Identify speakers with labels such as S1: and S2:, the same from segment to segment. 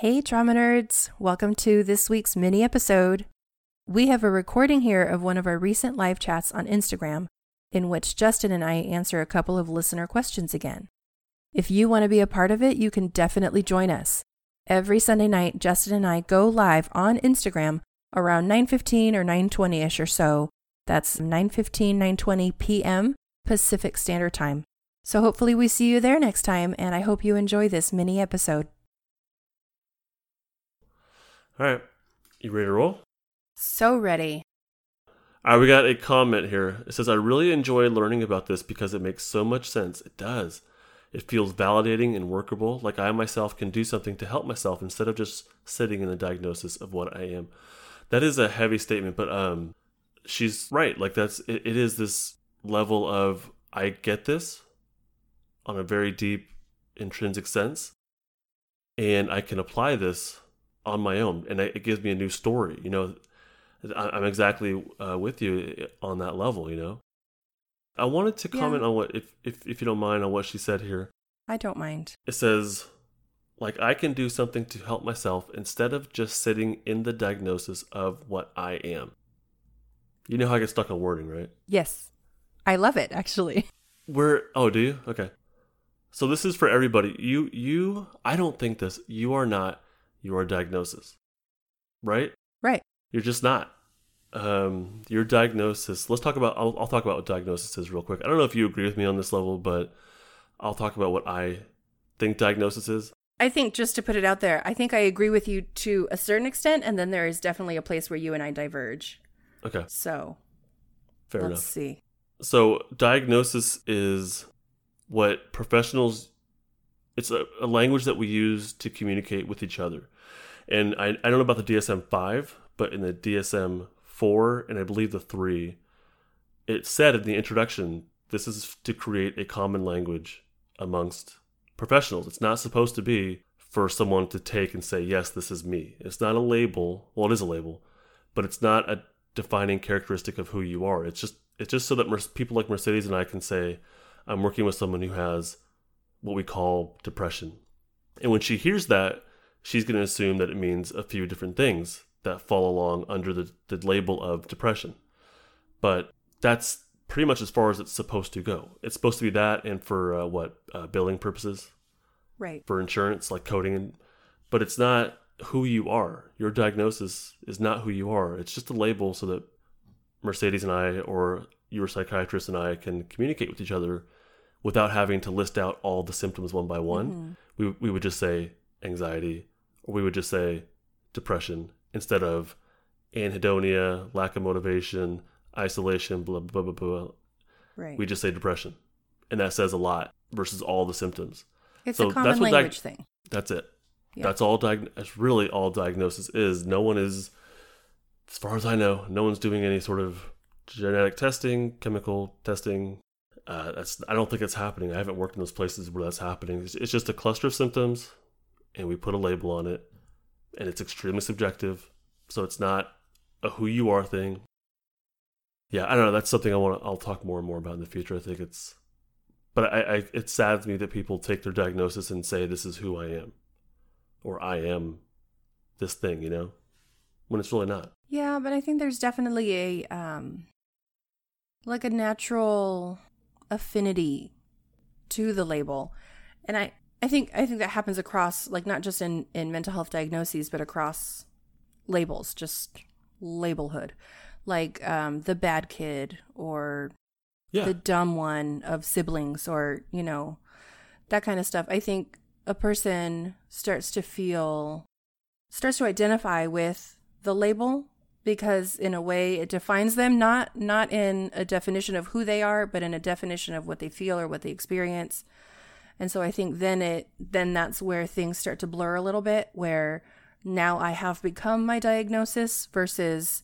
S1: Hey, trauma nerds! Welcome to this week's mini episode. We have a recording here of one of our recent live chats on Instagram, in which Justin and I answer a couple of listener questions again. If you want to be a part of it, you can definitely join us. Every Sunday night, Justin and I go live on Instagram around 9:15 or 9:20ish or so. That's 9:15, 9:20 p.m. Pacific Standard Time. So hopefully we see you there next time and I hope you enjoy this mini episode.
S2: All right. You ready to roll?
S1: So ready.
S2: All right, we got a comment here. It says, I really enjoy learning about this because it makes so much sense. It does. It feels validating and workable, like I myself can do something to help myself instead of just sitting in the diagnosis of what I am. That is a heavy statement, but um, she's right. Like that's it, it is this level of I get this on a very deep intrinsic sense, and I can apply this on my own, and it gives me a new story. You know, I'm exactly uh, with you on that level. You know, I wanted to comment
S1: Yeah.
S2: on what, if, if if you don't mind, on what she said here.
S1: I don't mind.
S2: It says, like I can do something to help myself instead of just sitting in the diagnosis of what I am. You know how I get stuck on wording, right?
S1: Yes. I love it actually.
S2: Where oh, do you? Okay. So this is for everybody. You you I don't think this. You are not your diagnosis. Right?
S1: Right.
S2: You're just not. Um, your diagnosis. Let's talk about. I'll, I'll talk about what diagnosis is real quick. I don't know if you agree with me on this level, but I'll talk about what I think diagnosis is.
S1: I think just to put it out there, I think I agree with you to a certain extent and then there is definitely a place where you and I diverge.
S2: Okay,
S1: So,
S2: fair enough.
S1: let's
S2: enough.
S1: see.
S2: So diagnosis is what professionals. It's a, a language that we use to communicate with each other, and I, I don't know about the DSM five, but in the DSM four and I believe the three, it said in the introduction this is to create a common language amongst professionals. It's not supposed to be for someone to take and say yes, this is me. It's not a label. Well, it is a label, but it's not a defining characteristic of who you are. It's just it's just so that people like Mercedes and I can say, I'm working with someone who has what we call depression. And when she hears that, she's going to assume that it means a few different things that fall along under the, the label of depression. But that's pretty much as far as it's supposed to go. It's supposed to be that, and for uh, what uh, billing purposes,
S1: Right.
S2: for insurance, like coding, and, but it's not who you are. Your diagnosis is not who you are. It's just a label so that Mercedes and I, or your psychiatrist and I, can communicate with each other without having to list out all the symptoms one by one.
S1: Mhm.
S2: We we would just say anxiety, or we would just say depression instead of anhedonia, lack of motivation, isolation, blah blah blah blah.
S1: Right.
S2: We just say depression, and that says a lot versus all the symptoms.
S1: it's
S2: so
S1: a common
S2: that's what
S1: language thing.
S2: That's it.
S1: Yeah.
S2: That's all. Diag- that's really all diagnosis is. No one is, as far as I know, no one's doing any sort of genetic testing, chemical testing. Uh, that's. I don't think it's happening. I haven't worked in those places where that's happening. It's, it's just a cluster of symptoms, and we put a label on it, and it's extremely subjective. So it's not a who you are thing. Yeah, I don't know. That's something I want. I'll talk more and more about in the future. I think it's, but I, I it saddens me that people take their diagnosis and say this is who I am, or I am this thing. You know, when it's really not.
S1: Yeah, but I think there's definitely a um like a natural affinity to the label. And I I think I think that happens across like not just in in mental health diagnoses but across labels, just labelhood. Like um the bad kid or
S2: Yeah,
S1: the dumb one of siblings or, you know, that kind of stuff. I think a person starts to feel starts to identify with the label because in a way it defines them not not in a definition of who they are but in a definition of what they feel or what they experience. And so i think then it then that's where things start to blur a little bit where now i have become my diagnosis versus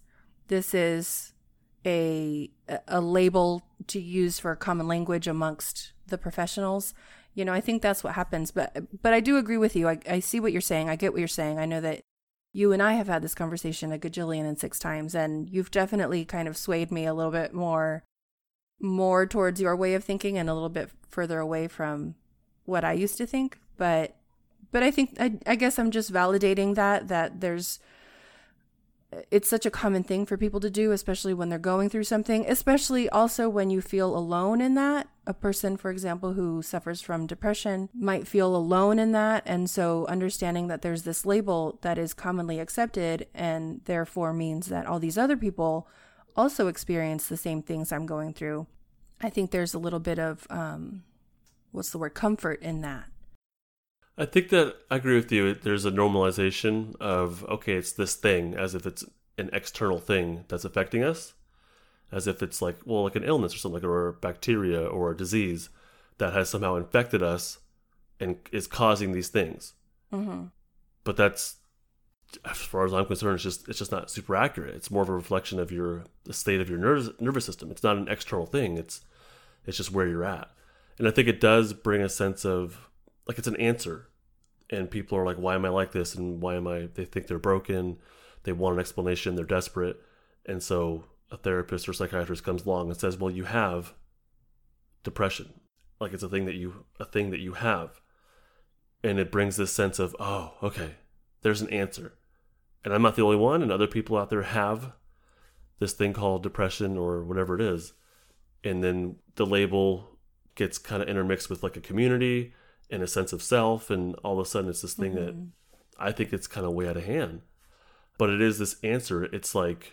S1: this is a a label to use for common language amongst the professionals. You know i think that's what happens but but i do agree with you. I, I see what you're saying. I get what you're saying. I know that you and I have had this conversation a gajillion and six times, and you've definitely kind of swayed me a little bit more, more towards your way of thinking, and a little bit further away from what I used to think. But but I think I, I guess I'm just validating that that there's it's such a common thing for people to do, especially when they're going through something, especially also when you feel alone in that. A person, for example, who suffers from depression might feel alone in that. And so understanding that there's this label that is commonly accepted and therefore means that all these other people also experience the same things I'm going through. I think there's a little bit of, um, what's the word, comfort in that.
S2: I think that I agree with you. There's a normalization of, okay, it's this thing, as if it's an external thing that's affecting us, as if it's like, well, like an illness or something, or a bacteria or a disease that has somehow infected us and is causing these things. Mm-hmm. But that's, as far as I'm concerned, it's just it's just not super accurate. It's more of a reflection of your the state of your nervous nervous system. It's not an external thing. It's it's just where you're at, and I think it does bring a sense of like it's an answer. And people are like why am i like this? And why am i they think they're broken. They want an explanation. They're desperate. And so a therapist or psychiatrist comes along and says well you have depression. Like it's a thing that you a thing that you have. And it brings this sense of oh okay there's an answer. And i'm not the only one and other people out there have this thing called depression or whatever it is. And then the label gets kind of intermixed with like a community and a sense of self and all of a sudden it's this thing mm-hmm. that i think it's kind of way out of hand. But it is this answer. It's like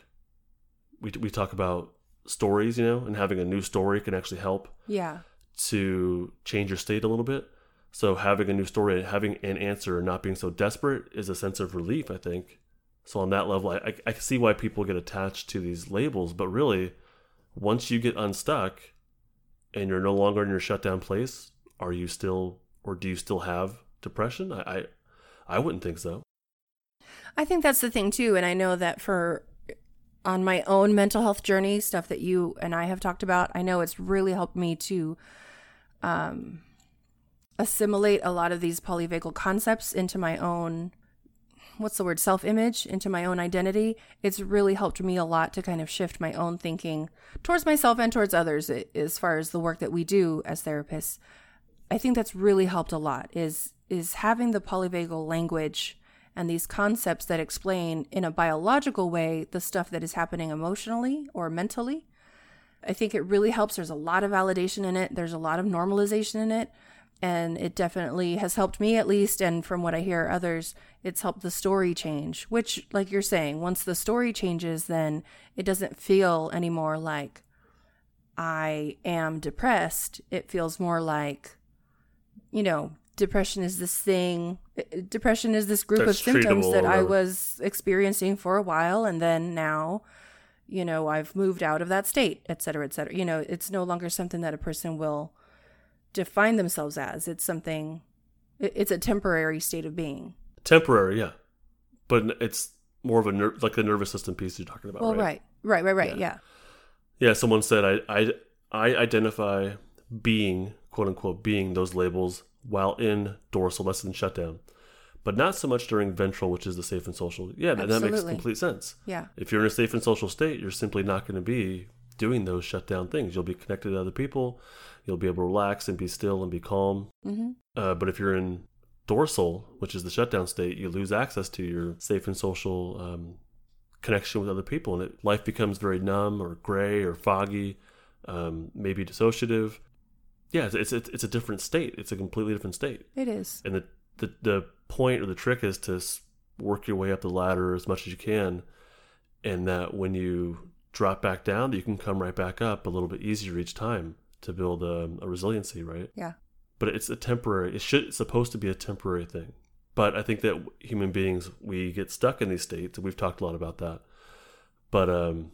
S2: we, we talk about stories you know and having a new story can actually help
S1: yeah.
S2: to change your state a little bit. So having a new story having an answer and not being so desperate is a sense of relief i think. So on that level I, I, I see why people get attached to these labels but really once you get unstuck and you're no longer in your shutdown place are you still or do you still have depression? I, I, I wouldn't think so.
S1: I think that's the thing too, and I know that for on my own mental health journey, stuff that you and I have talked about, I know it's really helped me to um, assimilate a lot of these polyvagal concepts into my own what's the word self-image into my own identity it's really helped me a lot to kind of shift my own thinking towards myself and towards others as far as the work that we do as therapists I think that's really helped a lot is is having the polyvagal language and these concepts that explain in a biological way the stuff that is happening emotionally or mentally. I think it really helps. There's a lot of validation in it. There's a lot of normalization in it. And it definitely has helped me, at least. And from what I hear others, it's helped the story change, which, like you're saying, once the story changes, then it doesn't feel anymore like I am depressed. It feels more like you know, depression is this thing. Eh, depression is this group That's of symptoms that I was experiencing for a while, and then now, you know, I've moved out of that state, et cetera, et cetera. You know, it's no longer something that a person will define themselves as. It's something. It's a temporary state of being.
S2: Temporary, yeah, but it's more of a ner- like the nervous system piece you're talking about.
S1: Well,
S2: right,
S1: right, right, right, right. Yeah.
S2: yeah. yeah. Someone said I I I identify being quote unquote being those labels while in dorsal, less than shutdown, but not so much during ventral, which is the safe and social. Yeah, that makes complete sense.
S1: Yeah.
S2: If you're in a safe and social state, you're simply not going to be doing those shutdown things. You'll be connected to other people. You'll be able to relax and be still and be calm. Mm-hmm. Uh, but if you're in dorsal, which is the shutdown state, you lose access to your safe and social um, connection with other people, and it, life becomes very numb or gray or foggy, um, maybe dissociative yeah, it's, it's it's a different state. It's a completely different state.
S1: It is.
S2: And the the the point or the trick is to work your way up the ladder as much as you can, and that when you drop back down, you can come right back up a little bit easier each time to build a, a resiliency, right?
S1: Yeah.
S2: But it's a temporary. It should it's supposed to be a temporary thing. But I think that human beings we get stuck in these states, we've talked a lot about that. But um,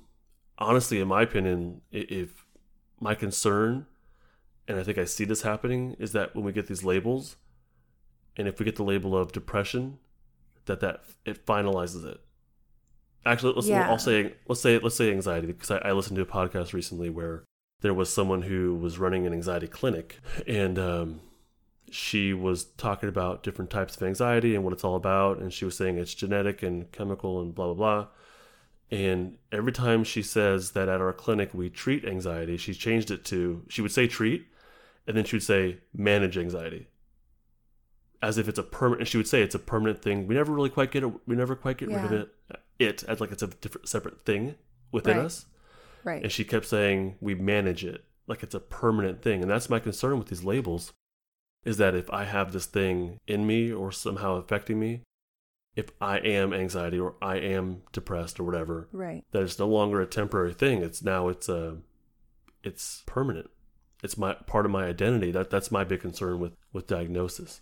S2: honestly, in my opinion, if my concern and I think I see this happening, is that when we get these labels, and if we get the label of depression, that that it finalizes it. Actually, let's yeah. I'll say let's say let's say anxiety because I, I, listened to a podcast recently where there was someone who was running an anxiety clinic and um, she was talking about different types of anxiety and what it's all about, and she was saying it's genetic and chemical and blah blah blah. And every time she says that at our clinic we treat anxiety, she changed it to she would say treat, and then she would say manage anxiety. as if it's a permanent. And she would say it's a permanent thing. We never really quite get it. We never quite get rid of it. It as like it's a different, separate thing within
S1: Right.
S2: us.
S1: Right.
S2: And she kept saying we manage it like it's a permanent thing. And that's my concern with these labels is that if I have this thing in me or somehow affecting me, if I am anxiety or I am depressed or whatever,
S1: right.
S2: that it's no longer a temporary thing. It's now it's a it's permanent. It's my part of my identity. That that's my big concern with with diagnosis.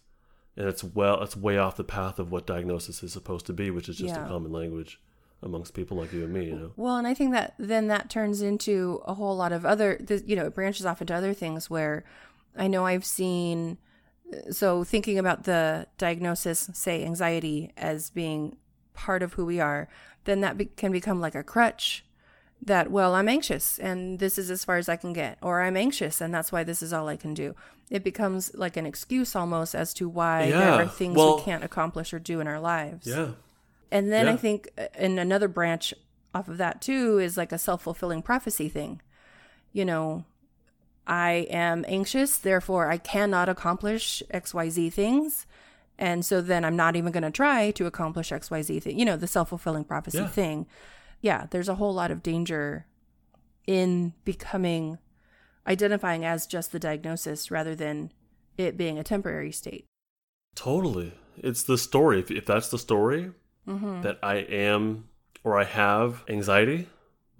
S2: And it's well it's way off the path of what diagnosis is supposed to be, which is just
S1: Yeah.
S2: a common language amongst people like you and me, you know.
S1: Well, and I think that then that turns into a whole lot of other, th- you know, it branches off into other things where I know I've seen. So thinking about the diagnosis, say anxiety, as being part of who we are, then that be- can become like a crutch. That well, I'm anxious, and this is as far as I can get, or I'm anxious, and that's why this is all I can do. It becomes like an excuse almost as to why there are things
S2: well-
S1: we can't accomplish or do in our lives.
S2: Yeah.
S1: And then I think uh, in another branch off of that too is like a self fulfilling prophecy thing. You know, I am anxious, therefore I cannot accomplish XYZ things. And so then I'm not even going to try to accomplish XYZ thing. You know, the self fulfilling prophecy
S2: Yeah.
S1: thing. Yeah, there's a whole lot of danger in becoming identifying as just the diagnosis rather than it being a temporary state.
S2: Totally. It's the story. If, if that's the story,
S1: Mm-hmm.
S2: that I am or I have anxiety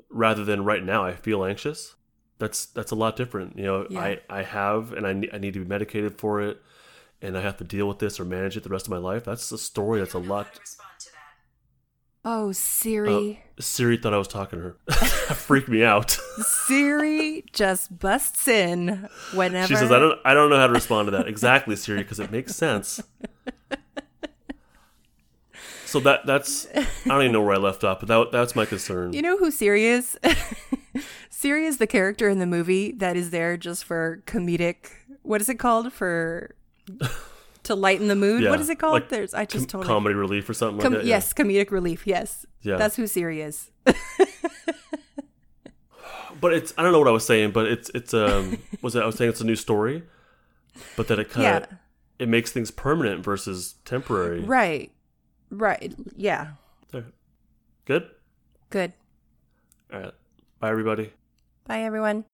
S2: rather than right now I feel anxious. That's that's a lot different. You know,
S1: Yeah.
S2: I, I have and I, ne- I need to be medicated for it and I have to deal with this or manage it the rest of my life. That's a story that's a lot.
S1: Oh, Siri.
S2: Oh, Siri thought I was talking to her. Freaked me out.
S1: Siri just busts in whenever.
S2: She says, "I don't, I don't know how to respond to that exactly, Siri, because it makes sense." So that that's I don't even know where I left off, but that that's my concern.
S1: You know who Siri is? Siri is the character in the movie that is there just for comedic. What is it called for? To lighten the mood.
S2: Yeah,
S1: what is it called?
S2: like
S1: There's. I just
S2: Com-
S1: totally.
S2: comedy relief or something
S1: Com-
S2: like that. yeah.
S1: Yes, comedic relief. Yes.
S2: Yeah.
S1: That's who Siri is.
S2: but it's I don't know what I was saying, but it's it's um was it I was saying it's a new story, but that it kind of
S1: Yeah.
S2: it makes things permanent versus temporary.
S1: Right. Right. Yeah.
S2: Good.
S1: Good.
S2: All right. Bye, everybody.
S1: Bye, everyone.